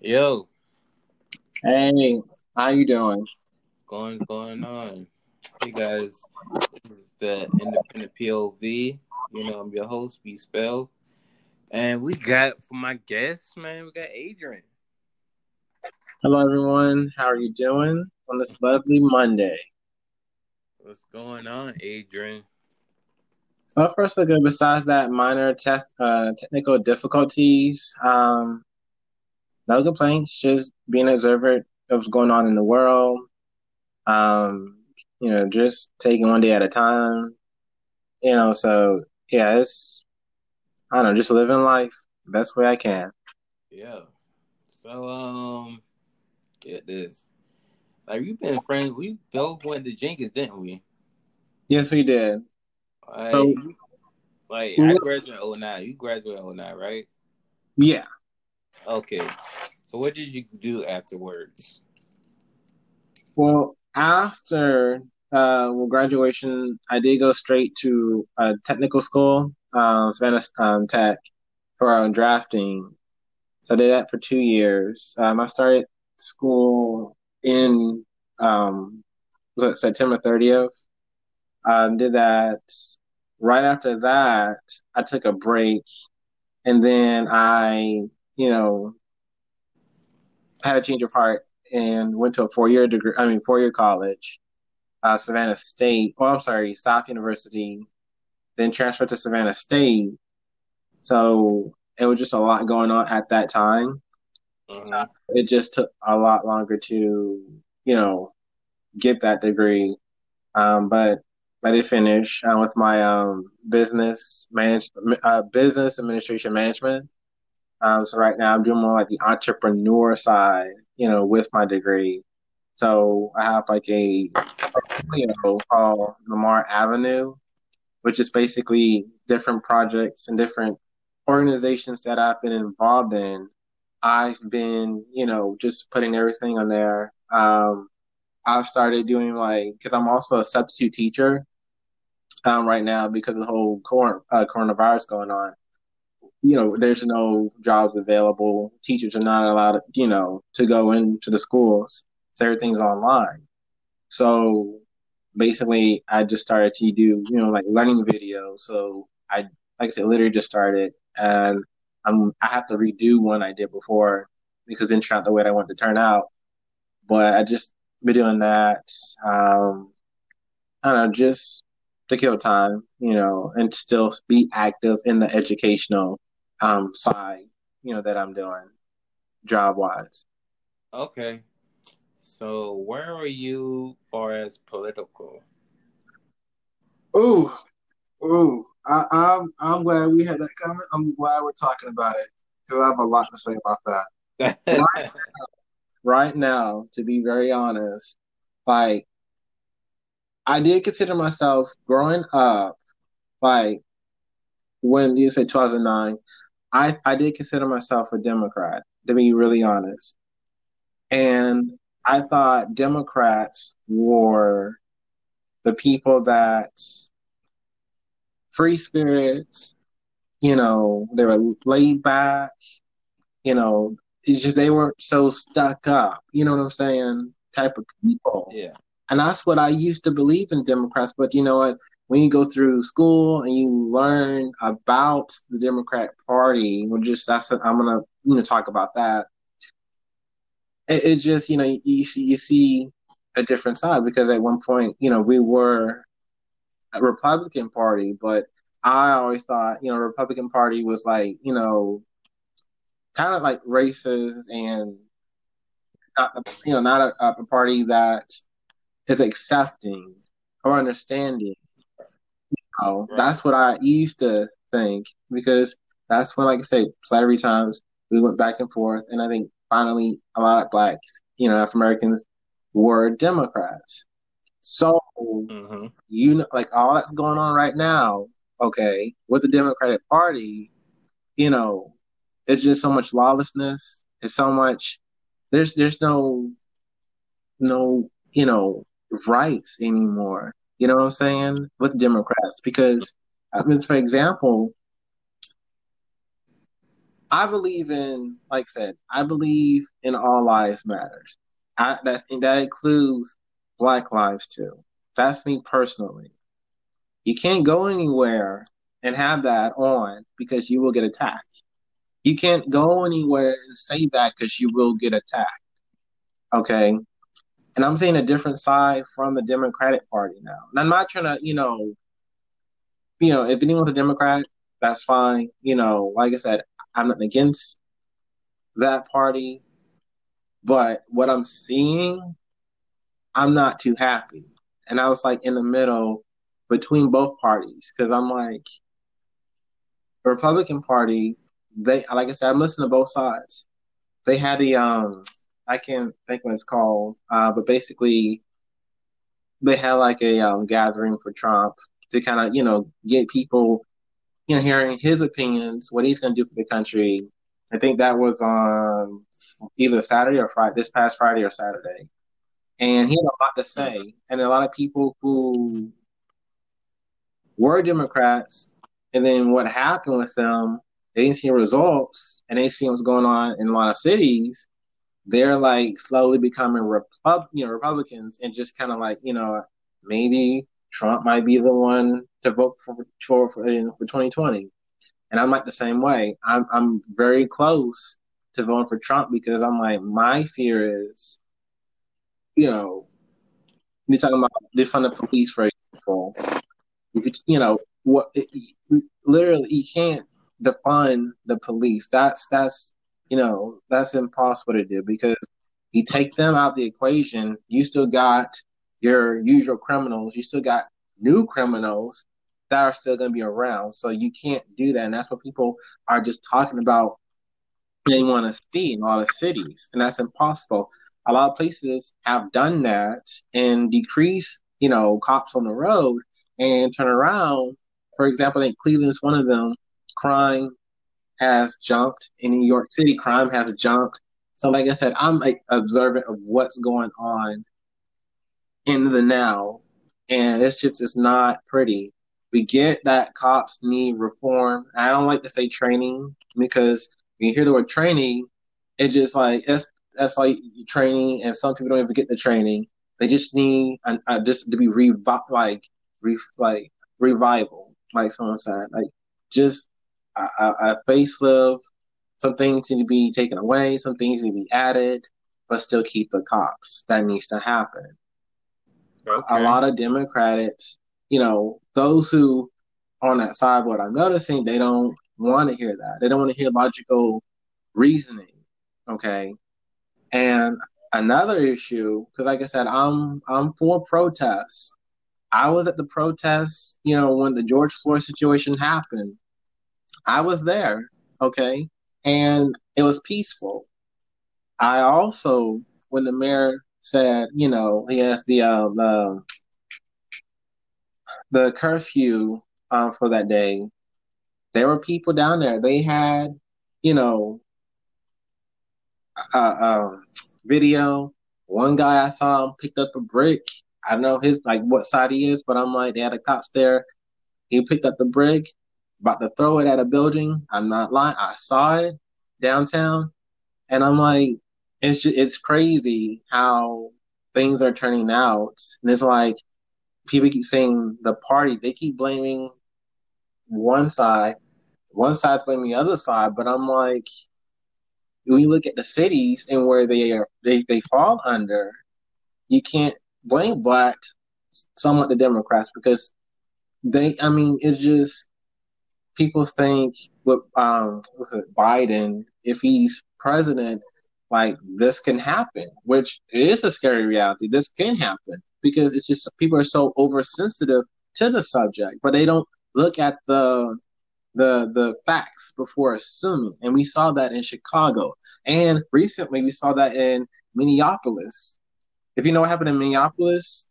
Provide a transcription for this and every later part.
Yo, Hey, how you doing? going going on? Hey guys, this is the Independent POV. You know, I'm your host, B Spell. And we got for my guest, man, we got Adrian. Hello, everyone. How are you doing on this lovely Monday? What's going on, Adrian? So first, good. Besides that minor tech, uh, technical difficulties, um, no complaints. Just being an observer of what's going on in the world. Um, you know, just taking one day at a time. You know, so yeah, it's I don't know, just living life the best way I can. Yeah. So um get this. Like we've been friends, we both went to Jenkins, didn't we? Yes, we did. Like, So like I graduated 09. You graduated 09, right? yeah. Okay. So what did you do afterwards? Well, after uh, well, graduation, I did go straight to a technical school, um, Savannah um, Tech, for um, drafting. So I did that for two years. Um, I started school in um, was it September 30th. Um, did that. Right after that, I took a break, and then I, you know, had a change of heart and went to a four year degree. I mean, four year college, uh, Savannah State. Oh, I'm sorry, South University. Then transferred to Savannah State. So it was just a lot going on at that time. Uh-huh. It just took a lot longer to, you know, get that degree. Um, but I did finish uh, with my um, business manage uh, business administration management. Um, so right now I'm doing more like the entrepreneur side, you know, with my degree. So I have like a portfolio called Lamar Avenue, which is basically different projects and different organizations that I've been involved in. I've been, you know, just putting everything on there. Um, I've started doing like, because I'm also a substitute teacher um, right now because of the whole cor- uh, coronavirus going on you know, there's no jobs available. Teachers are not allowed, you know, to go into the schools. So everything's online. So basically, I just started to do, you know, like learning videos. So I, like I said, literally just started, and I'm I have to redo one I did before because it didn't out the way I wanted to turn out. But I just been doing that. Um, I don't know, just to kill time, you know, and still be active in the educational um, side, you know, that I'm doing job wise. Okay. So where are you far as political? Ooh, ooh, I, I'm I'm glad we had that comment. I'm glad we're talking about it because I have a lot to say about that. Right, right now, to be very honest, like I did consider myself growing up, like when you say 2009, I I did consider myself a Democrat. To be really honest, and I thought Democrats were the people that free spirits, you know, they were laid back, you know, it's just they weren't so stuck up, you know what I'm saying? Type of people. yeah. And that's what I used to believe in Democrats. But you know what? When you go through school and you learn about the Democratic Party, we're just that's I'm gonna you know talk about that. It, it just you know you you see a different side because at one point you know we were a Republican Party, but I always thought you know Republican Party was like you know kind of like racist and not, you know not a, a party that is accepting or understanding. Know, Right. that's what I used to think because that's when, like I say, slavery times we went back and forth, and I think finally a lot of blacks, you know, African Americans were Democrats. So hmm you know, like all that's going on right now, okay, with the Democratic Party, you know, it's just so much lawlessness. It's so much. There's there's no no you know rights anymore. You know what I'm saying with Democrats because I mean, for example, I believe in, like I said, I believe in all lives matters. I, that that includes Black lives too. That's me personally. You can't go anywhere and have that on because you will get attacked. You can't go anywhere and say that because you will get attacked. Okay. And I'm seeing a different side from the Democratic Party now. And I'm not trying to, you know, you know, if anyone's a Democrat, that's fine. You know, like I said, I'm not against that party. But what I'm seeing, I'm not too happy. And I was like in the middle between both parties because I'm like, the Republican Party, they like I said, I'm listening to both sides. They had the um, I can't think what it's called, uh, but basically, they had like a um, gathering for Trump to kind of you know get people, you know, hearing his opinions, what he's going to do for the country. I think that was on either Saturday or Friday, this past Friday or Saturday, and he had a lot to say, and a lot of people who were Democrats and then what happened with them, they didn't see results and they see what's going on in a lot of cities. They're like slowly becoming Repub- you know, Republicans and just kind of like, you know, maybe Trump might be the one to vote for for for, for 2020. And I'm like the same way. I'm I'm very close to voting for Trump because I'm like my fear is, you know, you're talking about defund the police, for example. If you, you know, what it, literally you can't defund the police. That's that's you know that's impossible to do because you take them out of the equation, you still got your usual criminals, you still got new criminals that are still going to be around. So you can't do that, and that's what people are just talking about. They want to see in all the cities, and that's impossible. A lot of places have done that and decrease, you know, cops on the road and turn around for example, I think Cleveland is one of them. Crime has jumped in New York City. Crime has jumped. So, like I said, I'm like observant of what's going on in the now, and it's just it's not pretty. We get that cops need reform. I don't like to say training because when you hear the word training, it just like it's that's like training, and some people don't even get the training. They just need uh, just to be re like re like revival like someone said, like just a, a, facelift. Some things need to be taken away, some things need to be added, but still keep the cops. That needs to happen. Okay. A lot of Democrats, you know, those who on that side, what I'm noticing, they don't want to hear that. They don't want to hear logical reasoning. Okay. And another issue, because like I said, I'm I'm for protests. I was at the protests, you know, when the George Floyd situation happened. I was there, okay, and it was peaceful. I also, when the mayor said, you know, he has the uh, the curfew uh, for that day, there were people down there. They had, you know, um, video. One guy I saw picked up a brick I don't know his like what side he is, but I'm like they had the cops there. He picked up the brick, about to throw it at a building. I'm not lying. I saw it downtown, and I'm like, it's just, it's crazy how things are turning out. And it's like people keep saying the party. They keep blaming one side. One side's blaming the other side, but I'm like, when you look at the cities and where they are, they, they fall under, you can't blame black somewhat the Democrats because they, I mean, it's just people think with um with Biden, if he's president, like this can happen, which is a scary reality. This can happen because it's just people are so oversensitive to the subject, but they don't look at the the the facts before assuming. And we saw that in Chicago, and recently we saw that in Minneapolis if you know what happened in Minneapolis,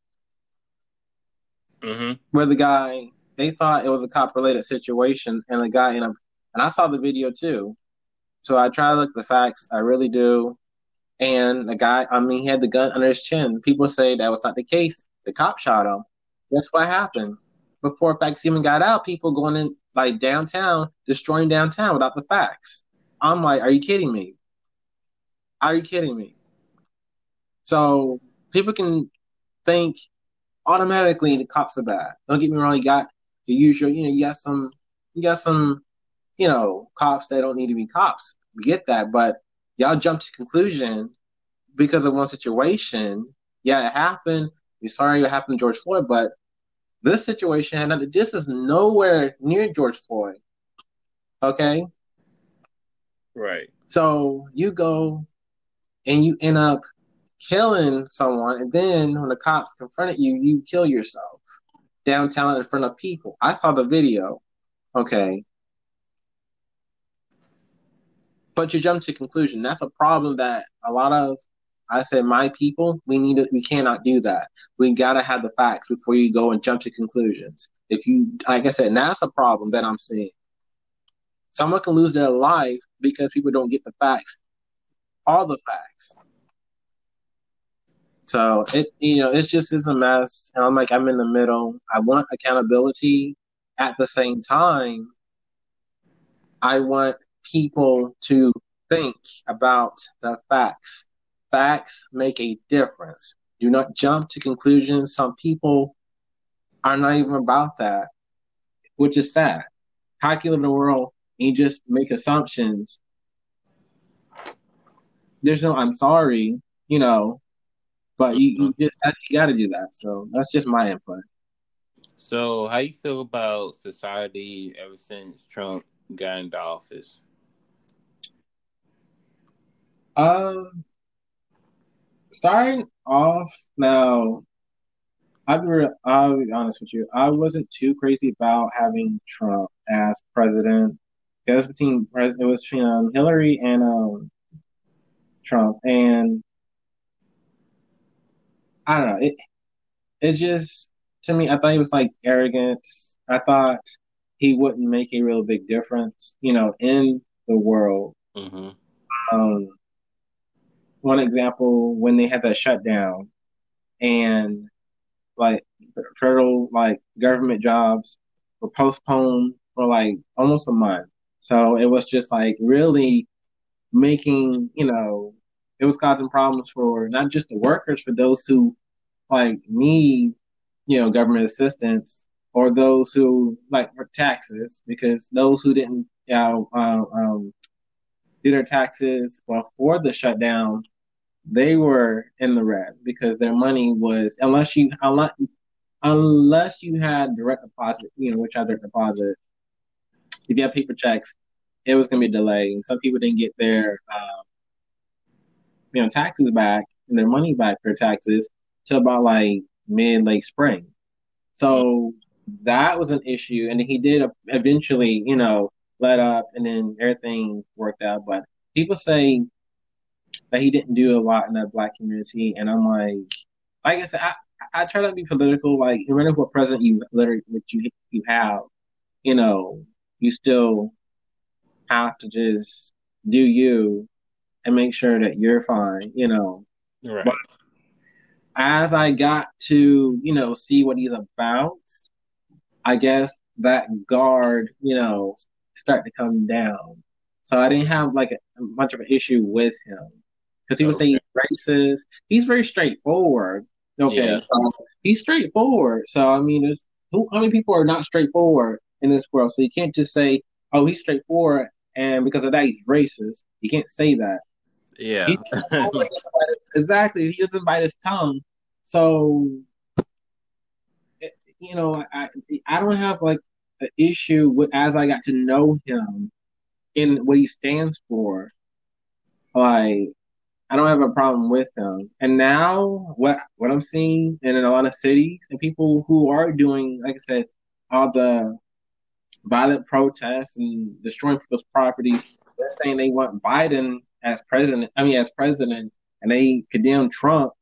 mm-hmm. where the guy they thought it was a cop related situation, and the guy, you know, and I saw the video too. So I try to look at the facts. I really do. And the guy, I mean, he had the gun under his chin. People say that was not the case. The cop shot him. That's what happened. Before facts even got out, people going in like downtown, destroying downtown without the facts. I'm like, are you kidding me? Are you kidding me? So people can think automatically the cops are bad. Don't get me wrong, you got the usual, you know, you got some you got some, you know, cops that don't need to be cops. We get that, but y'all jump to conclusion because of one situation. Yeah, it happened. We're sorry it happened to George Floyd, but this situation had nothing. This is nowhere near George Floyd. Okay. Right. So you go and you end up killing someone, and then when the cops confronted you, you kill yourself downtown in front of people. I saw the video. Okay. But you jump to conclusion. That's a problem that a lot of I said my people, we need to we cannot do that. We gotta have the facts before you go and jump to conclusions. If you like I said, that's a problem that I'm seeing. Someone can lose their life because people don't get the facts. All the facts. So it you know, it's just is a mess. And I'm like, I'm in the middle. I want accountability at the same time. I want people to think about the facts. Facts make a difference. Do not jump to conclusions. Some people are not even about that, which is sad. How can you live in a world and you just make assumptions? There's no I'm sorry, you know, but you, you just you got to do that. So that's just my input. So, how you feel about society ever since Trump got into office? Um, starting off now, I'll be, real, I'll be honest with you. I wasn't too crazy about having Trump as president. It was between president, it was between um, Hillary and um, Trump, and I don't know. It it just to me, I thought he was like arrogant. I thought he wouldn't make a real big difference, you know, in the world. Mm-hmm. Um, one example when they had that shutdown and like federal like government jobs were postponed for like almost a month. So it was just like really making, you know, it was causing problems for not just the workers, for those who like need, you know, government assistance or those who like for taxes, because those who didn't, you know, um, um, do their taxes before the shutdown, they were in the red because their money was unless you unless unless you had direct deposit, you know, which direct deposit. If you have paper checks, it was going to be delayed. Some people didn't get their, um, you know, taxes back and their money back for taxes to about like mid late spring. So that was an issue, and he did eventually, you know, let up, and then everything worked out. But people say that he didn't do a lot in the black community, and I'm like, like I said, I, I try not to be political. Like, no matter what president you literally what you you have, you know, you still have to just do you and make sure that you're fine. You know, right. But as I got to you know see what he's about, I guess that guard, you know, start to come down. So I didn't have like a, much of an issue with him because he would okay. say he's racist. He's very straightforward. Okay, yeah. so he's straightforward. So I mean, there's who? How many people are not straightforward in this world? So you can't just say, "Oh, he's straightforward," and because of that, he's racist. You can't say that. Yeah, exactly. He doesn't bite his tongue. So, you know, I I don't have like an issue with as I got to know him in what he stands for. Like I don't have a problem with him. And now what what I'm seeing in a lot of cities and people who are doing, like I said, all the violent protests and destroying people's properties, they're saying they want Biden as president. I mean, as president, and they condemn Trump.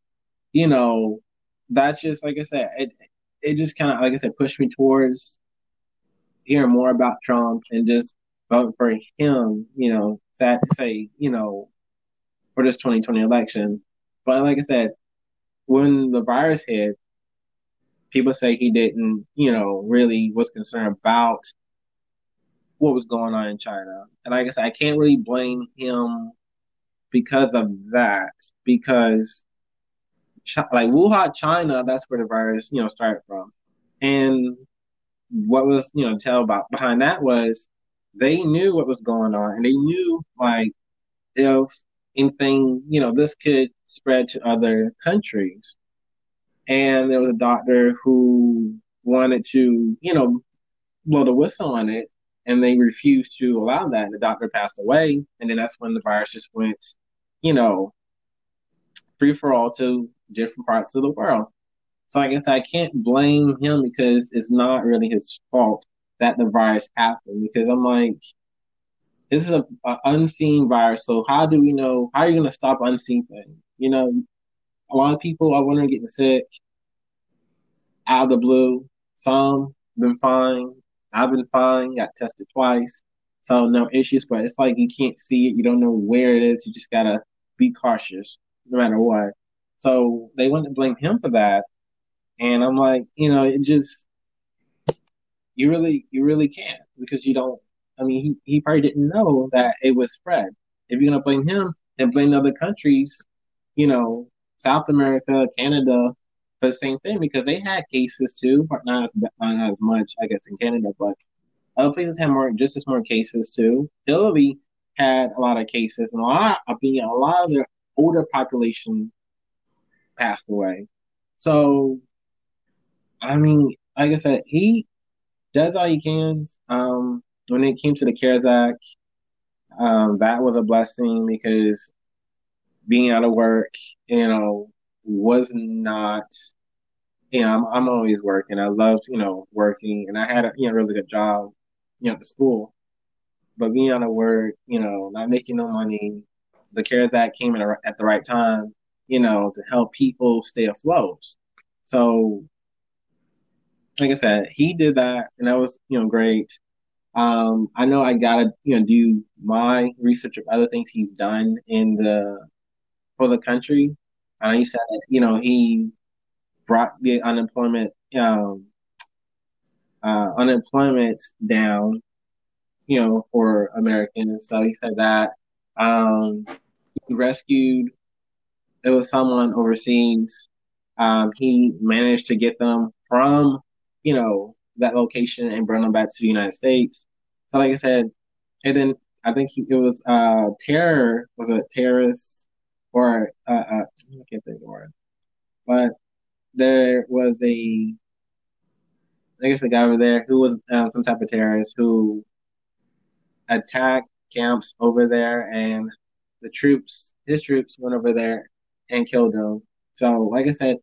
You know, that just like I said, it it just kind of like I said pushed me towards hearing more about Trump and just vote for him. You know, to say, you know, for this 2020 election. But like I said, when the virus hit, people say he didn't, you know, really was concerned about what was going on in China. And like I guess I can't really blame him because of that, because like Wuhan, China, that's where the virus, you know, started from. And what was, you know, tell about behind that was they knew what was going on and they knew like if anything, you know, this could spread to other countries. And there was a doctor who wanted to, you know, blow the whistle on it and they refused to allow that. And the doctor passed away. And then that's when the virus just went, you know, free for all to different parts of the world. So I guess I can't blame him because it's not really his fault that the virus happened. Because I'm like, this is a, a unseen virus. So how do we know? How are you going to stop unseen things? You know, a lot of people are wondering getting sick out of the blue. Some been fine. I've been fine. Got tested twice, so no issues. But it's like you can't see it. You don't know where it is. You just gotta be cautious no matter what. So they to blame him for that, and I'm like, you know, it just you really you really can't because you don't. I mean, he he probably didn't know that it was spread. If you're gonna blame him, then blame other countries. You know, South America, Canada, for the same thing because they had cases too, but not as not as much, I guess, in Canada. But other places had more, just as more cases too. Italy had a lot of cases, and a lot, I mean, a lot of their older population passed away. So, I mean, like I said, he does all he can. Um, when it came to the CARES Act, um, that was a blessing because being out of work, you know, was not, you know, I'm, I'm always working. I love, you know, working and I had a, you know, really good job, you know, at the school, but being out of work, you know, not making no money, the CARES Act came in at the right time, you know, to help people stay afloat. So, like I said, he did that and that was, you know, great. Um, I know I gotta, you know, do my research of other things he's done in the for the country. Uh, he said, you know, he brought the unemployment um, uh, unemployment down, you know, for Americans. So he said that um, he rescued. It was someone overseas. Um, he managed to get them from, you know, that location and bring them back to the United States. So, like I said, and then I think he, it was uh, terror was a terrorist or uh, uh, I can't think of the word, but there was a, I guess a guy over there who was um, some type of terrorist who attacked camps over there, and the troops, his troops, went over there and killed him. So, like I said,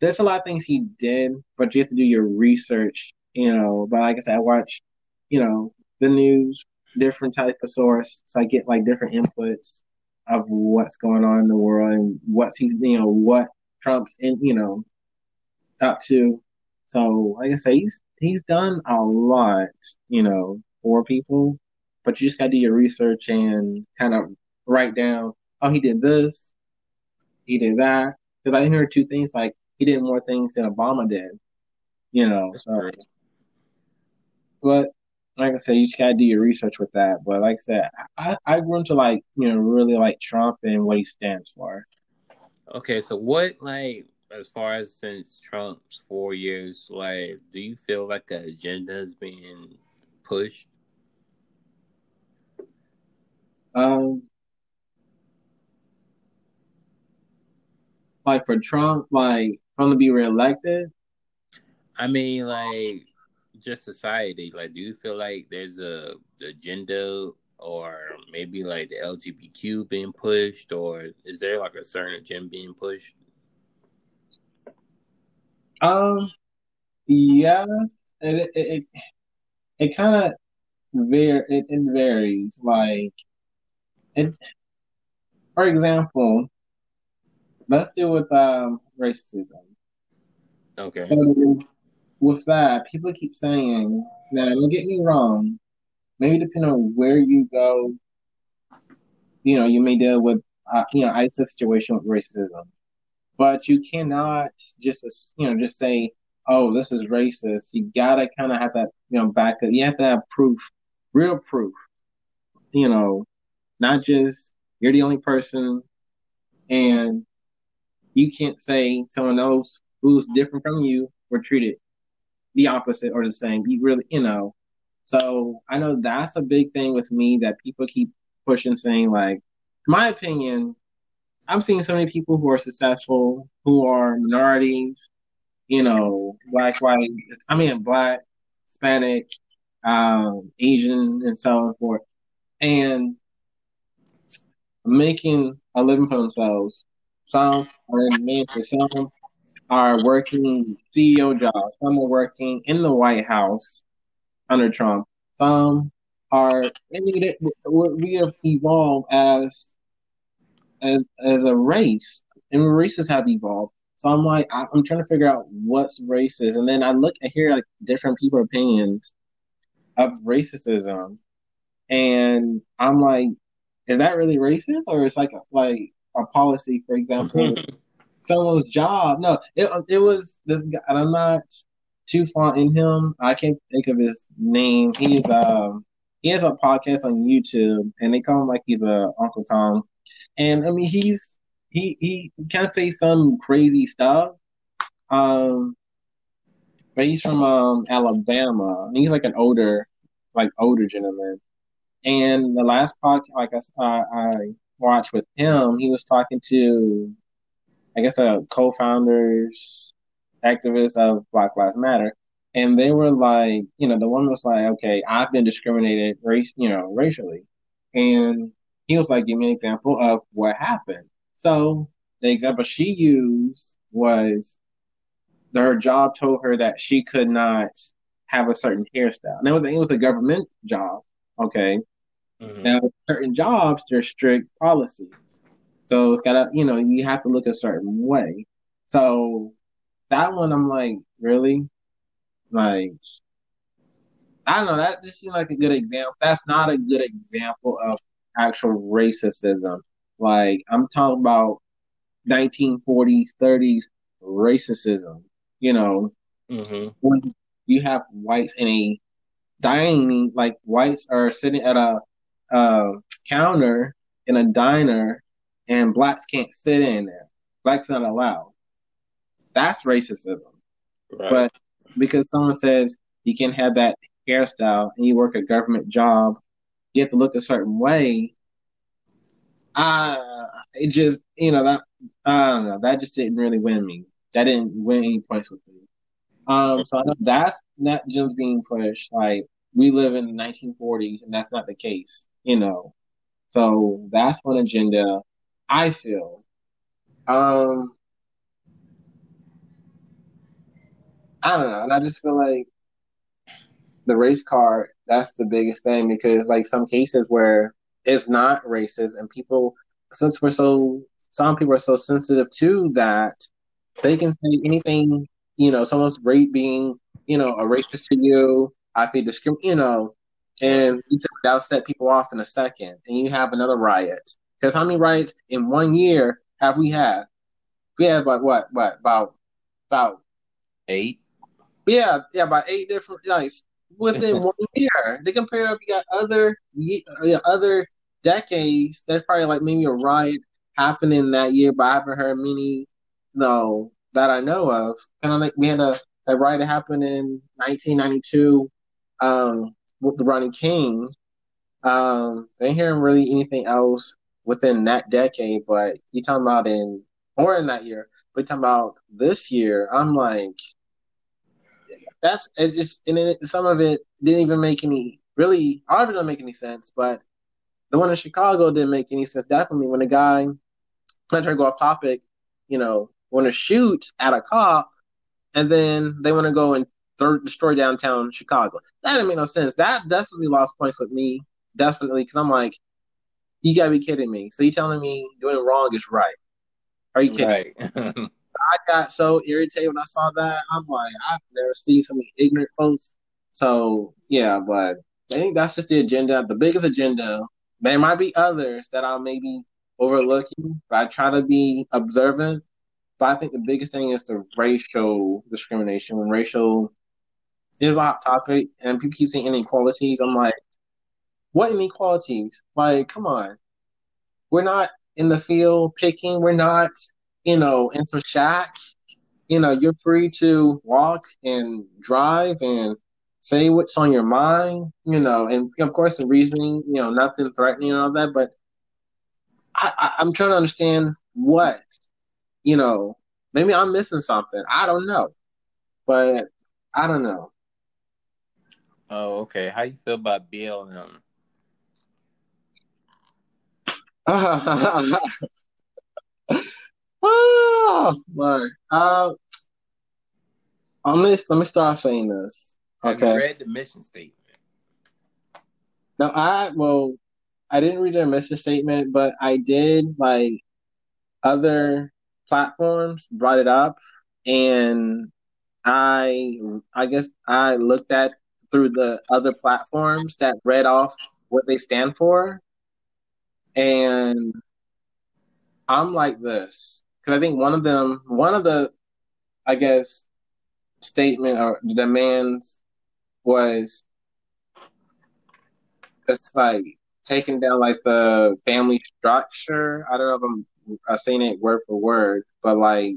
there's a lot of things he did, but you have to do your research, you know. But like I said, I watch, you know, the news, different type of source, so I get like different inputs of what's going on in the world and what's he's you know what Trump's in you know up to. So like I say, he's he's done a lot, you know, for people, but you just gotta do your research and kind of write down, oh, he did this, he did that. Because I heard two things like he did more things than Obama did, you know. So, but like I said, you just gotta do your research with that. But like I said, I I grew to like you know really like Trump and what he stands for. Okay, so what like as far as since Trump's four years, like do you feel like an agenda is being pushed? Um, like for Trump, like from to be reelected. I mean, like just society? Like, do you feel like there's a agenda or maybe like the LGBTQ being pushed, or is there like a certain agenda being pushed? Um, yeah, it it it, it kind of var it, it varies. Like, it, for example, let's deal with um racism. Okay. So, with that, people keep saying that, don't get me wrong, maybe depending on where you go, you know, you may deal with, uh, you know, ISIS situation with racism. But you cannot just, you know, just say, oh, this is racist. You gotta kind of have that, you know, back up. You have to have proof, real proof. You know, not just you're the only person and you can't say someone else who's different from you were treated the opposite or the same. You really, you know. So I know that's a big thing with me that people keep pushing, saying like, my opinion, I'm seeing so many people who are successful, who are minorities, you know, black, white, I mean, black, Hispanic, um, Asian, and so forth, and making a living for themselves. Some are in mansion, some are working CEO jobs, some are working in the White House under Trump, some are. We have evolved as as as a race, and races have evolved. So I'm like, I'm trying to figure out what's racist, and then I look and hear like different people opinions of racism, and I'm like, is that really racist, or it's like a, like a policy, for example, someone's job? No, it it was this guy, and I'm not too far in him. I can't think of his name. He's um he has a podcast on YouTube, and they call him like he's a Uncle Tom, and I mean he's he he can say some crazy stuff. Um, but he's from um Alabama. And he's like an older, like older gentleman. And the last podcast, like I, uh, I watched with him, he was talking to, I guess, a co-founders, activists of Black Lives Matter, and they were like, you know, the one was like, okay, I've been discriminated race, you know, racially, and he was like, give me an example of what happened. So the example she used was her job told her that she could not have a certain hairstyle. And it was it was a government job. Okay. Mm-hmm. Now certain jobs there's strict policies. So it's gotta you know, you have to look a certain way. So that one I'm like, really? Like I don't know, that just seems like a good example. That's not a good example of actual racism. Like I'm talking about 1940s, 30s racism. You know, mm-hmm. when you have whites in a dining, like whites are sitting at a uh, counter in a diner, and blacks can't sit in there. Blacks not allowed. That's racism. Right. But because someone says you can't have that hairstyle and you work a government job, you have to look a certain way uh it just you know that I don't know that just didn't really win me. That didn't win any points with me. Um, so I know that's not just being pushed. Like we live in the 1940s, and that's not the case, you know. So that's one agenda. I feel. Um, I don't know, and I just feel like the race card. That's the biggest thing because, like, some cases where it's not racist, and people, since we're so, some people are so sensitive to that, they can say anything. You know, someone's rape being, you know, a racist to you. I feel discriminate. You know, and that'll set people off in a second, and you have another riot. Because how many riots in one year have we had? We had about what? What about about eight? Yeah, yeah, about eight different like within one year. They compare up. You got other other decades, there's probably like maybe a riot happening that year, but I haven't heard many, no, that I know of. Kind of like we had a, a riot happen in 1992 um, with the Rodney King. Um, I ain't hearing really anything else within that decade, but you talking about in or in that year, but talking about this year, I'm like, that's it's just and it, some of it didn't even make any really all of it doesn't make any sense, but the one in Chicago didn't make any sense. Definitely when the guy, let her go off topic, you know, want to shoot at a cop, and then they want to go and th- destroy downtown Chicago. That didn't make no sense. That definitely lost points with me. Definitely, because I'm like, you gotta be kidding me. So you telling me doing wrong is right? Are you kidding? Right. I got so irritated when I saw that. I'm like, I've never seen so many ignorant folks. So yeah, but I think that's just the agenda. The biggest agenda there might be others that I'll maybe overlooking, but I try to be observant. But I think the biggest thing is the racial discrimination. When racial is a hot topic and people keep saying inequalities, I'm like, What inequalities? Like, come on. We're not in the field picking. We're not, you know, in some shack. You know, you're free to walk and drive and say what's on your mind, you know, and of course, the reasoning, you know, nothing threatening and all that. But I, I, am trying to understand what, you know, maybe I'm missing something. I don't know, but I don't know. Oh, okay. How you feel about BLM? oh, Lord. Uh, me let me start saying this. Okay. Have you read the mission statement? No, I well, I didn't read their mission statement, but I did like other platforms brought it up, and I I guess I looked at through the other platforms that read off what they stand for, and I'm like this because I think one of them, one of the, I guess, statement or demands was it's like taking down like the family structure. I don't know if I'm, I'm saying it word for word, but like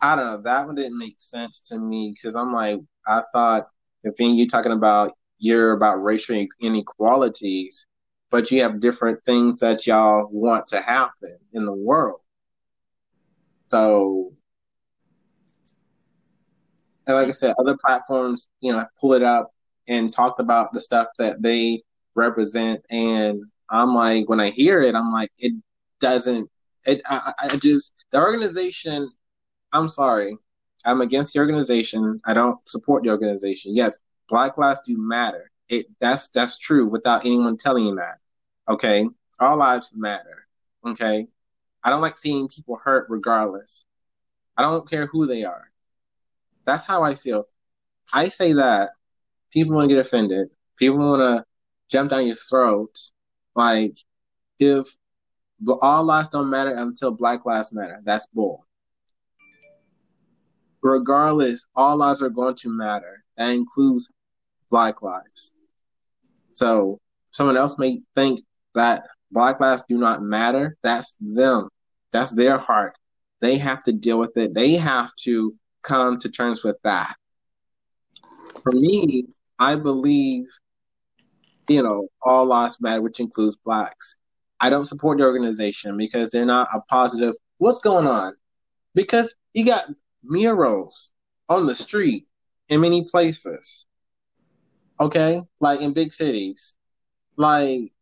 I don't know. That one didn't make sense to me because I'm like I thought the thing you talking about you're about racial inequalities, but you have different things that y'all want to happen in the world. So and like I said, other platforms, you know, pull it up and talk about the stuff that they represent. And I'm like, when I hear it, I'm like, it doesn't. It. I, I just the organization. I'm sorry. I'm against the organization. I don't support the organization. Yes, Black lives do matter. It that's that's true without anyone telling you that. Okay, all lives matter. Okay, I don't like seeing people hurt regardless. I don't care who they are. That's how I feel. I say that people want to get offended. People want to jump down your throat. Like, if all lives don't matter until Black Lives Matter, that's bull. Regardless, all lives are going to matter. That includes Black lives. So, someone else may think that Black lives do not matter. That's them. That's their heart. They have to deal with it. They have to come to terms with that. For me, I believe, you know, all lives matter, which includes blacks. I don't support the organization because they're not a positive. What's going on? Because you got murals on the street in many places. Okay, like in big cities, like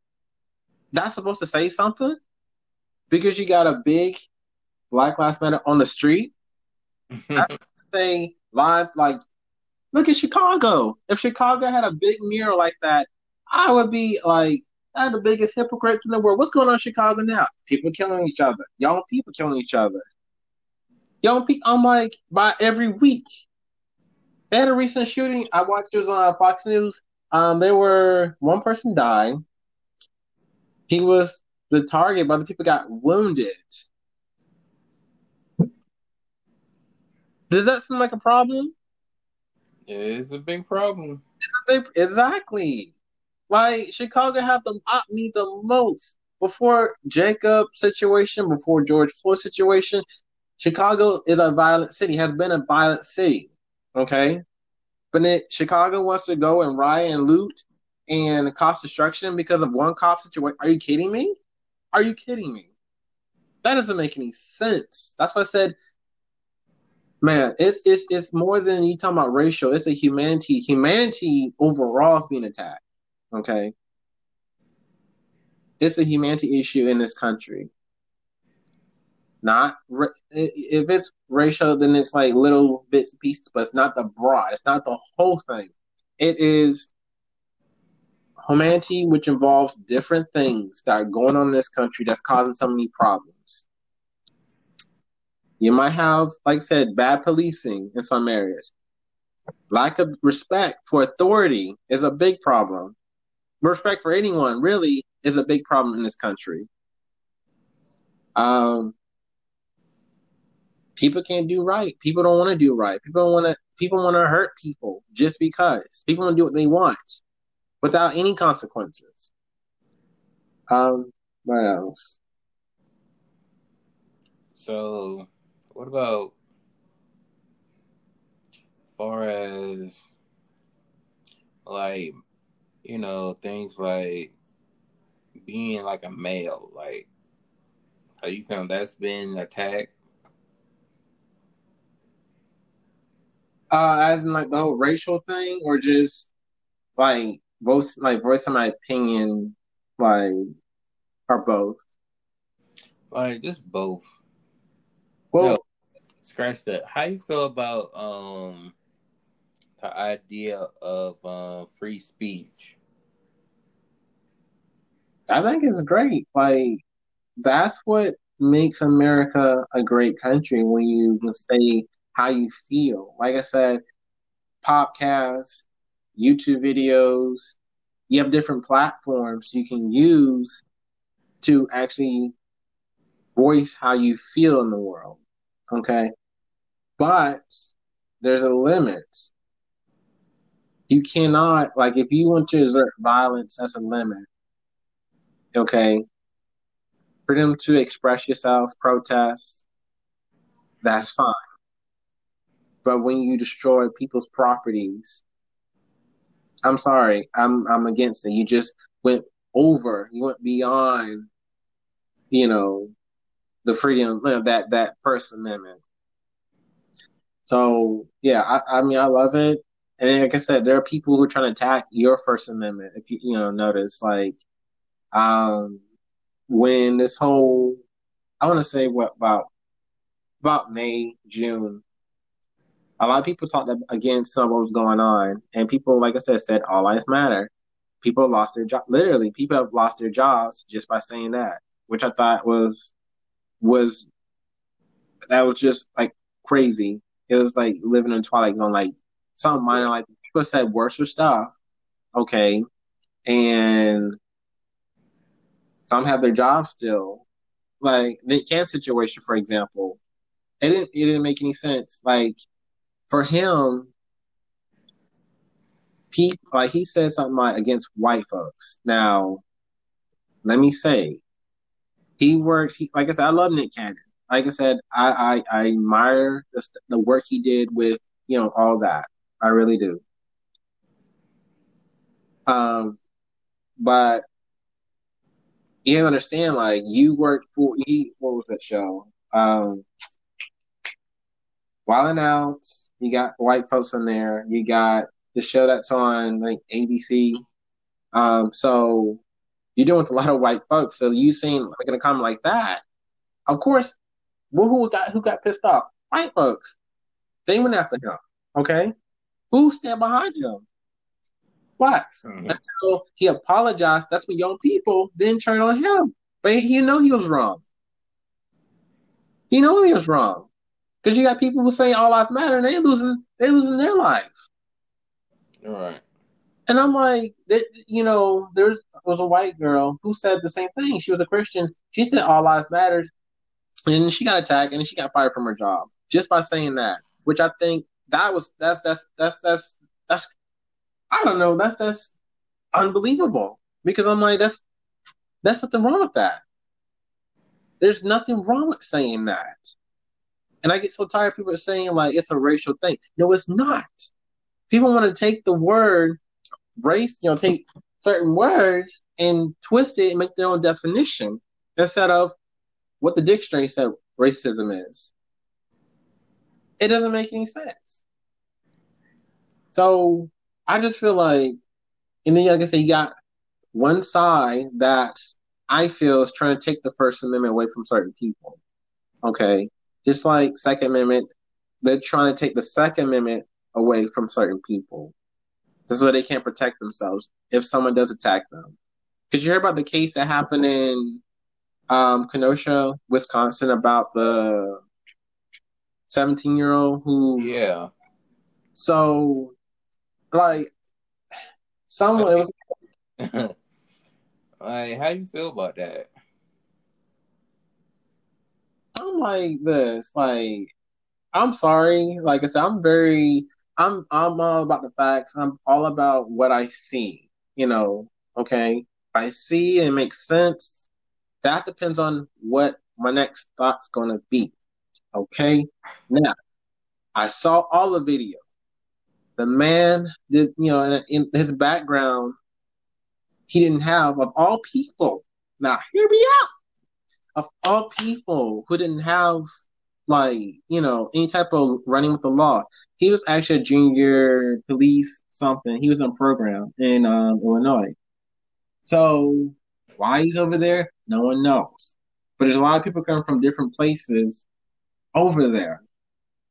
that's supposed to say something because you got a big Black Lives Matter on the street that's say live like look at Chicago. If Chicago had a big mural like that, I would be like I'm the biggest hypocrites in the world. What's going on in Chicago now? People killing each other. Young people killing each other. Young people. I'm like by every week. They had a recent shooting. I watched it was on Fox News. Um, there were one person died. He was the target, but the people got wounded. Does that seem like a problem? It's a big problem. exactly. Like Chicago have the op me the most before Jacob situation, before George Floyd situation. Chicago is a violent city, has been a violent city. Okay, but then Chicago wants to go and riot and loot and cause destruction because of one cop situation. Are you kidding me? Are you kidding me? That doesn't make any sense. That's why I said Man, it's it's it's more than you talking about racial. It's a humanity. Humanity overall is being attacked. Okay, it's a humanity issue in this country. Not if it's racial, then it's like little bits and pieces, but it's not the broad. It's not the whole thing. It is humanity, which involves different things that are going on in this country that's causing so many problems. You might have, like I said, bad policing in some areas. Lack of respect for authority is a big problem. Respect for anyone really is a big problem in this country. Um, people can't do right. People don't want to do right. People want to. People want to hurt people just because. People want to do what they want. without any consequences. Um, what else? So, what about far as like you know things like being like a male, like how you feel that's been attacked? Uh, as in like the whole racial thing, or just like voice, like voicing my opinion, like or both. Like just both. Well, no, scratch that. How you feel about um the idea of um free speech? I think it's great. Like that's what makes America a great country when you say how you feel. Like I said, podcasts, YouTube videos, you have different platforms you can use to actually voice how you feel in the world. Okay. But there's a limit. You cannot, like, if you want to exert violence, that's a limit. Okay. Freedom to express yourself, protest, that's fine. But when you destroy people's properties, I'm sorry, I'm I'm against it. You just went over, you went beyond, you know, the freedom that that First Amendment. So yeah, I, I mean I love it. And like I said, there are people who are trying to attack your First Amendment. If you you know notice, like um when this whole I want to say what about about May June, a lot of people talked against some of what was going on, and people like I said said all lives matter. People lost their job. Literally, people have lost their jobs just by saying that, which I thought was was that was just like crazy. It was like living in Twilight Zone. Like some minor, like people said worse stuff. Okay, and some have their jobs still. Like the can situation, for example, it didn't it didn't make any sense. Like for him, he like he said something like against white folks. Now, let me say, he worked. He, like I said, I love Nick Cannon. Like I said, I I, I admire the, the work he did with you know all that. I really do. Um, but you understand, like you worked for he. What was that show? Um, Wild 'N Out. You got white folks in there. You got the show that's on like ABC. Um, so you're doing with a lot of white folks. So you seen like in a comment like that, of course. Well, who was that? Who got pissed off? White folks. They went after him. Okay, who stand behind him? Blacks. Mm-hmm. Until he apologized, that's when young people then turn on him. But he, he know he was wrong. He know he was wrong. Because you got people who say all lives matter and they losing they losing their lives. All right. And I'm like, you know, there's was a white girl who said the same thing. She was a Christian. She said all lives matter, and she got attacked and she got fired from her job just by saying that. Which I think that was that's that's that's that's that's I don't know that's that's unbelievable because I'm like that's that's nothing wrong with that. There's nothing wrong with saying that. And I get so tired of people saying like it's a racial thing. No, it's not. People want to take the word race, you know, take certain words and twist it and make their own definition instead of what the dictionary said racism is. It doesn't make any sense. So I just feel like, and then like I said, you got one side that I feel is trying to take the First Amendment away from certain people. Okay, just like Second Amendment, they're trying to take the Second Amendment away from certain people. This is why they can't protect themselves if someone does attack them. Because you hear about the case that happened in um, Kenosha, Wisconsin, about the 17 year old who? Yeah. So, like, someone. Was... like, how you feel about that? I'm like this, like, I'm sorry. Like I said, I'm very I'm I'm all about the facts. I'm all about what I see. you know, okay, if I see and it makes sense, that depends on what my next thought's gonna be. Okay? Now, I saw all the videos. The man did, you know, in, his background, he didn't have, of all people, now hear me out, of all people who didn't have, like, you know, any type of running with the law, he was actually a junior police something. He was in program in um, Illinois. So why he's over there, no one knows. But there's a lot of people coming from different places over there.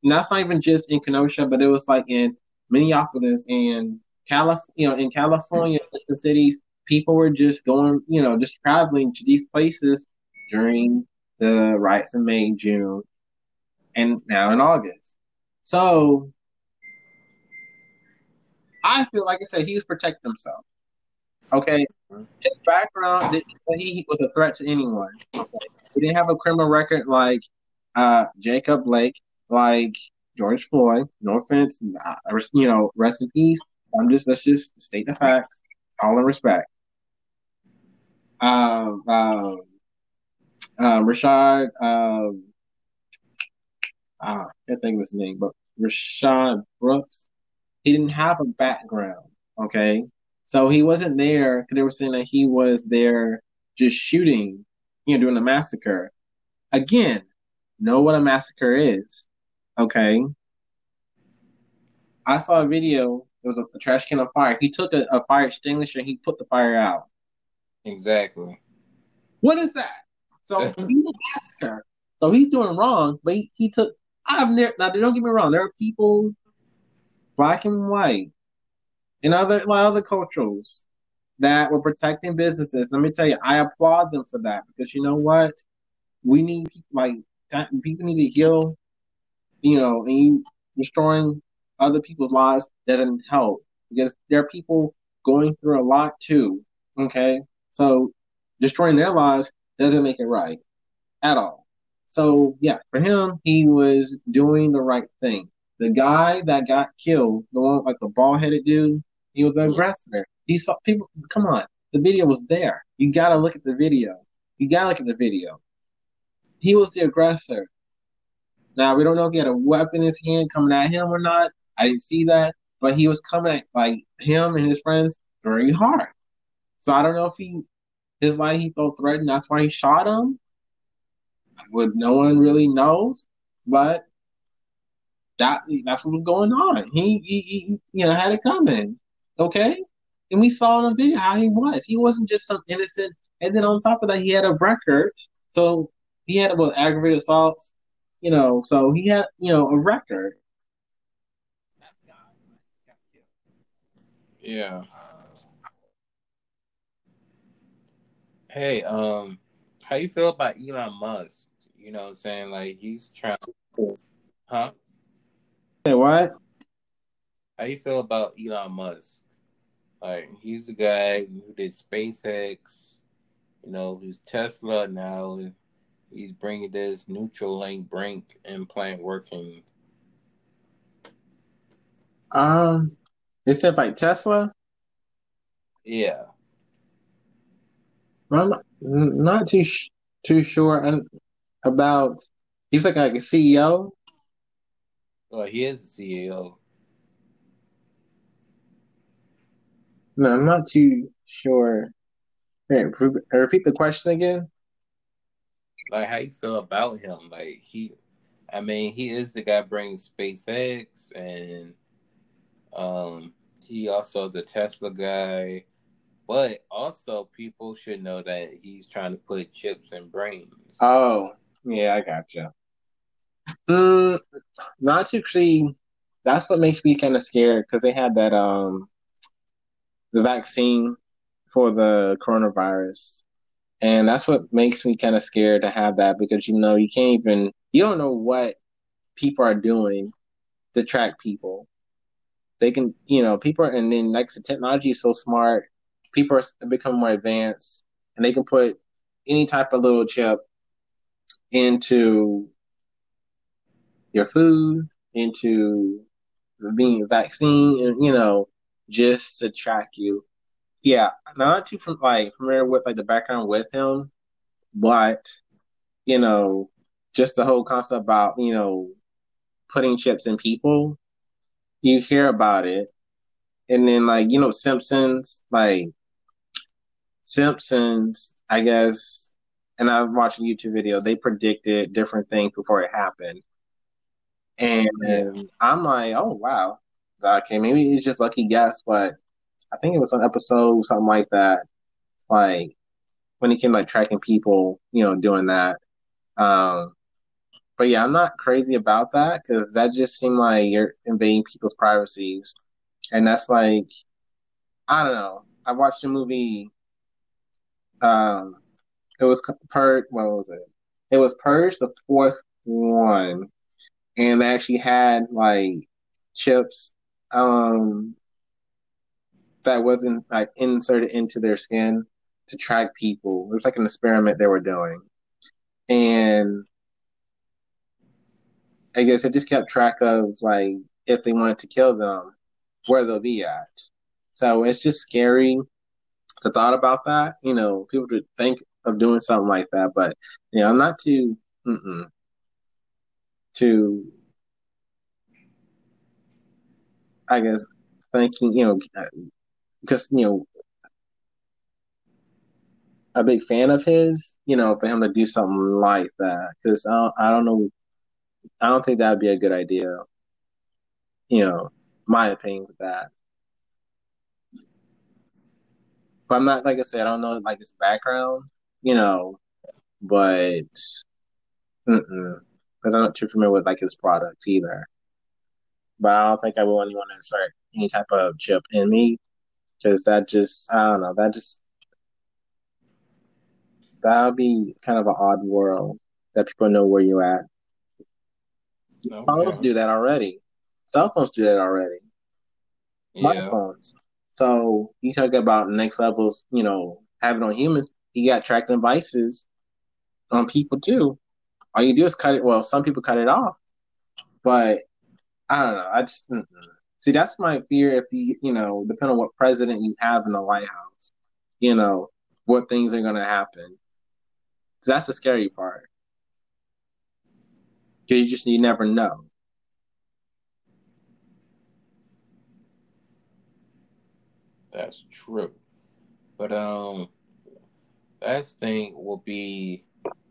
And that's not even just in Kenosha, but it was like in Minneapolis and Calif- you know, in California, cities, people were just going, you know, just traveling to these places during the riots in May, June, and now in August. So I feel like I said he was protecting himself. Okay, his background he was a threat to anyone. Okay, he didn't have a criminal record like uh, Jacob Blake, like George Floyd. No offense, you know, rest in peace. I'm just let's just state the facts, all in respect. Um, um, um, Rayshard, um, ah, I can't think of his name, but Rayshard Brooks, he didn't have a background. Okay, so he wasn't there because they were saying that he was there just shooting, you know, doing a massacre. Again, know what a massacre is. Okay. I saw a video. It was a, a trash can on fire. He took a, a fire extinguisher and he put the fire out. Exactly. What is that? So he's a massacre. So he's doing wrong, but he, he took. I've never now. Don't get me wrong. There are people, black and white, in other like other cultures that were protecting businesses. Let me tell you, I applaud them for that because you know what? We need like people need to heal. You know, and you destroying other people's lives doesn't help because there are people going through a lot too. Okay, so destroying their lives doesn't make it right at all. So yeah, for him, he was doing the right thing. The guy that got killed, the one like the bald headed dude, he was the aggressor. He saw people. Come on, the video was there. You gotta look at the video. You gotta look at the video. He was the aggressor. Now we don't know if he had a weapon in his hand coming at him or not. I didn't see that, but he was coming at like him and his friends very hard. So I don't know if he his life he felt threatened. That's why he shot him. What no one really knows, but that that's what was going on. He, he, he you know had it coming. Okay, and we saw in the video how he was. He wasn't just some innocent. And then on top of that, he had a record. So he had about aggravated assaults. You know, so he had you know a record. Yeah. Hey, um, how you feel about Elon Musk? You know what I'm saying? Like he's trying Huh? Hey, what? How you feel about Elon Musk? Like he's the guy who did SpaceX, you know, he's Tesla now. He's bringing this Neuralink brain implant working. Um, they said like Tesla. Yeah. I'm not, not too too sure about. He's like, like a CEO. Well, he is a CEO. No, I'm not too sure. Hey, repeat the question again. Like, how you feel about him? Like, he, I mean, he is the guy bringing SpaceX, and um, he also the Tesla guy. But also, people should know that he's trying to put chips in brains. Oh, yeah, I gotcha. Mm, not to see. That's what makes me kind of scared because they had that um the vaccine for the coronavirus, and that's what makes me kind of scared to have that because you know you can't even you don't know what people are doing to track people. They can, you know, people are, and then like the technology is so smart people are becoming more advanced and they can put any type of little chip into your food, into being vaccine, and you know, just to track you. Yeah, not too from like familiar with like the background with him, but you know, just the whole concept about you know putting chips in people. You hear about it, and then like you know Simpsons, like Simpsons, I guess, and I've watched a YouTube video. They predicted different things before it happened, and Yeah. I'm like, oh wow, okay, maybe it's just lucky guess, but I think it was an episode something like that, like when it came like tracking people, you know, doing that. Um, but yeah, I'm not crazy about that because that just seemed like you're invading people's privacies, and that's like, I don't know. I watched a movie. Um, it was Purge. What was it? It was Purge, the fourth one, and they actually had like chips um that wasn't like inserted into their skin to track people. It was like an experiment they were doing, and I guess it just kept track of like if they wanted to kill them, where they'll be at. So it's just scary the thought about that. You know, people to think of doing something like that, but you know, I'm not too too. I guess thinking, you know, because you know, a big fan of his. You know, for him to do something like that, because I don't, I don't know, I don't think that would be a good idea. You know, my opinion with that. But I'm not like I said, I don't know like his background, you know, but because I'm not too familiar with like his products either. But I don't think I would want to insert any type of chip in me because that just I don't know that just that would be kind of an odd world that people know where you're at. Phones do that already. Cell phones do that already. Yeah. Smartphones. So you talk about next levels, you know, having on humans. You got tracking devices on people too. All you do is cut it. Well, some people cut it off, but I don't know. I just mm-mm. See that's my fear. If you, you know, depending on what president you have in the White House, you know, what things are going to happen. That's the scary part. Because you just you never know. That's true. But um last thing will be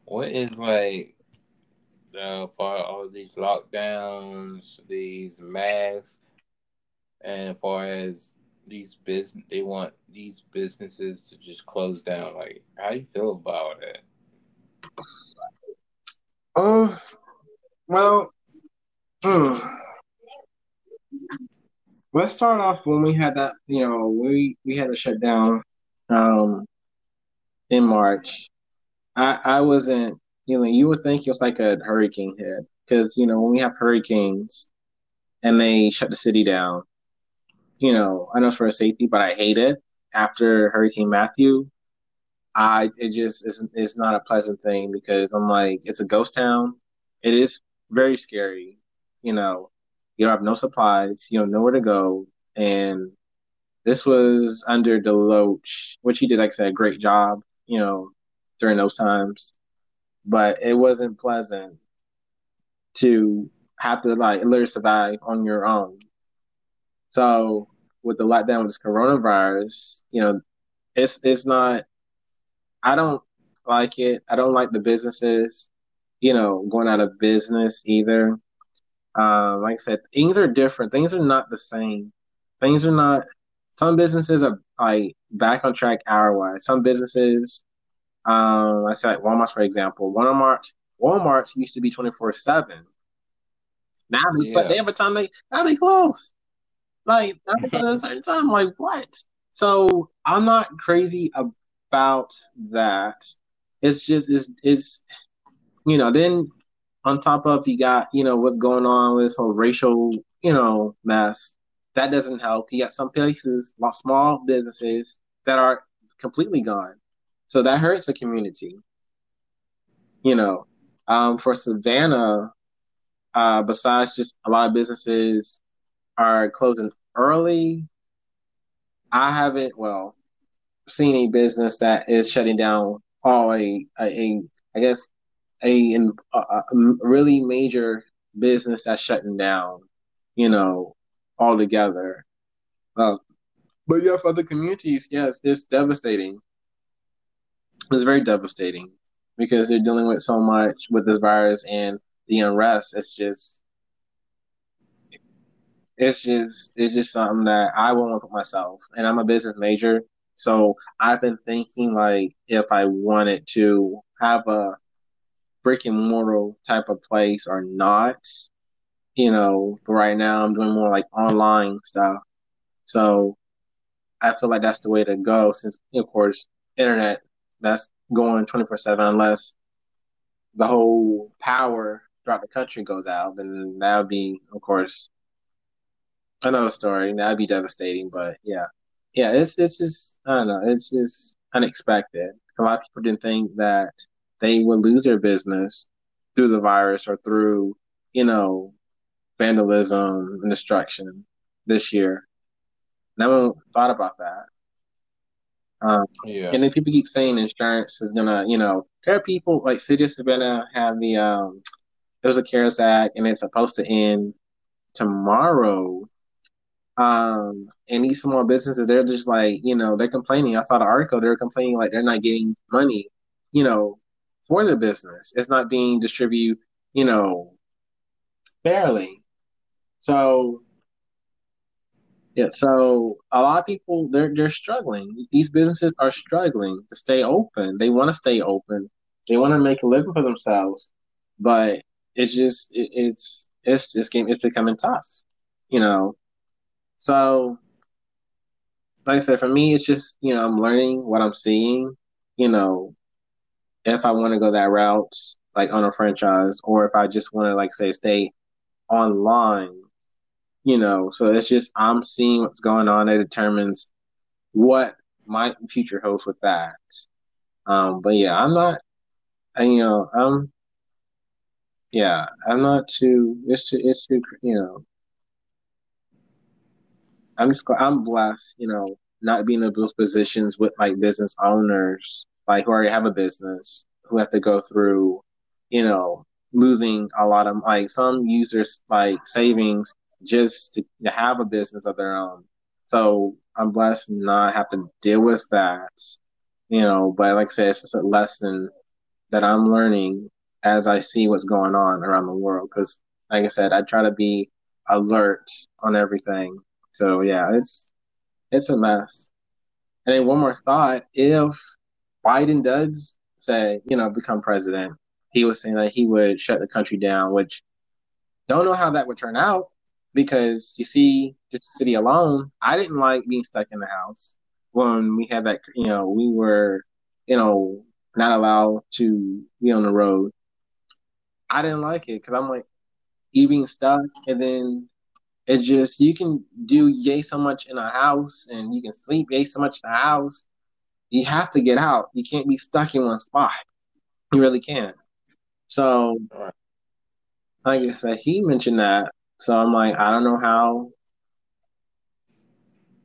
what is like uh, for all these lockdowns, these masks, and as far as these business, they want these businesses to just close down. Like, how do you feel about it? Oh, well, hmm. let's start off when we had that. You know, we we had to shut down um, in March. I I wasn't. You know, you would think it was like a hurricane hit because you know when we have hurricanes and they shut the city down. You know, I know for safety, but I hate it. After Hurricane Matthew, I it just is it's not a pleasant thing because I'm like it's a ghost town. It is very scary. You know, you don't have no supplies, you don't know where to go, and this was under DeLoach, which he did, like I said, a great job. You know, during those times, but it wasn't pleasant to have to like literally survive on your own. So with the lockdown with this coronavirus, you know, it's it's not I don't like it. I don't like the businesses, you know, going out of business either. Um, like I said, things are different. Things are not the same. Things are not. Some businesses are like back on track hour wise. Some businesses, um, I said like Walmart for example. Walmart, Walmart used to be twenty four seven. Now, they, but Yeah. they have a time they now they close. Like at a certain time, like what? So I'm not crazy about that. It's just it's it's you know, then on top of you got, you know, what's going on with this whole racial, you know, mess. That doesn't help. You got some places, small businesses that are completely gone. So that hurts the community. You know, um, for Savannah, uh, besides just a lot of businesses are closing early, I haven't, well, seen a business that is shutting down all a, a, a I guess a, a, a really major business that's shutting down, you know, altogether. Uh, but yeah, for other communities, yes, it's devastating. It's very devastating because they're dealing with so much with this virus and the unrest. It's just, it's just, it's just something that I won't put myself. And I'm a business major, so I've been thinking like if I wanted to have a brick and mortar type of place or not. You know, right now I'm doing more like online stuff. So I feel like that's the way to go since of course internet that's going twenty four seven unless the whole power throughout the country goes out, then that would be of course another story. That'd be devastating. But yeah. Yeah, it's it's just I don't know, it's just unexpected. A lot of people didn't think that they would lose their business through the virus or through, you know, vandalism and destruction this year. No one thought about that. Um, yeah. And then people keep saying insurance is gonna, you know, there are people like City of Savannah have the um, there's a CARES Act and it's supposed to end tomorrow. Um, and these small businesses, they're just like, you know, they're complaining. I saw the article; they're complaining like they're not getting money, you know, for the business. It's not being distributed, you know, fairly. So yeah, so a lot of people they're they're struggling. These businesses are struggling to stay open. They want to stay open. They want to make a living for themselves, but it's just it, it's it's this game is becoming tough, you know. So, like I said, for me, it's just you know I'm learning what I'm seeing. You know, if I want to go that route, like on a franchise, or if I just want to, like, say, stay online, you know. So it's just I'm seeing what's going on. It determines what my future holds with that. Um, but yeah, I'm not, you know, I'm, yeah, I'm not too. It's too, it's too, you know. I'm just, I'm blessed, you know, not being in those positions with like business owners like who already have a business who have to go through, you know, losing a lot of like some users like savings just to, to have a business of their own. So I'm blessed not have to deal with that, you know. But like I said, it's just a lesson that I'm learning as I see what's going on around the world. Because, like I said, I try to be alert on everything. So yeah, it's it's a mess. And then one more thought: if Biden does say, you know, become president, he was saying that he would shut the country down, which don't know how that would turn out because you see, just the city alone, I didn't like being stuck in the house when we had that, you know, we were, you know, not allowed to be on the road. I didn't like it because I'm like, you being stuck and then it just you can do yay so much in a house and you can sleep yay so much in a house you have to get out. You can't be stuck in one spot. You really can't. So, right. like I said, he mentioned that. So I'm like, I don't know how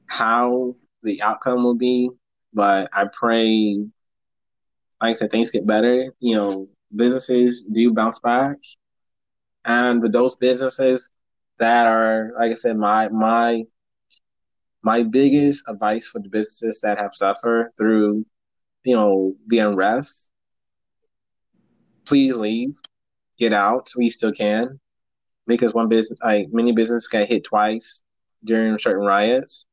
how the outcome will be, but I pray, like I said, things get better. You know, businesses do bounce back, and with those businesses that are, like I said, my my my biggest advice for the businesses that have suffered through, you know, the unrest, please leave, get out. We still can, because one business, like many businesses, got hit twice during certain riots.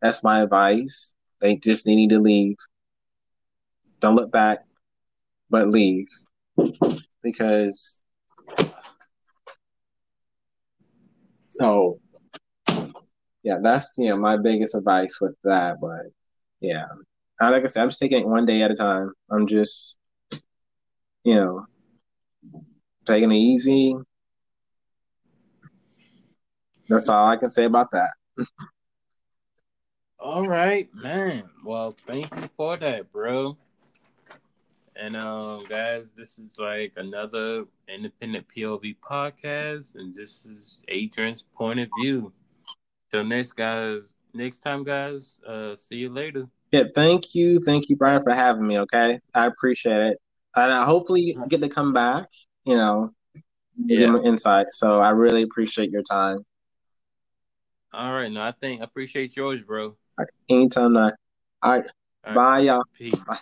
That's my advice. They just need to leave. Don't look back, but leave, because so yeah, that's you know my biggest advice with that. But yeah, I, like I said, I'm just taking it one day at a time. I'm just you know taking it easy. That's all I can say about that. all right, man. Well, thank you for that, bro. And um, guys, this is like another independent POV podcast, and this is Adrian's point of view. Till next guys, next time, guys. Uh, see you later. Yeah, thank you, thank you, Brian, for having me. Okay, I appreciate it, and I hopefully get to come back. You know, yeah. insight. So I really appreciate your time. All right, no, I think I appreciate yours, bro. Right, anytime, All right, All right. bye, y'all. Peace. Bye.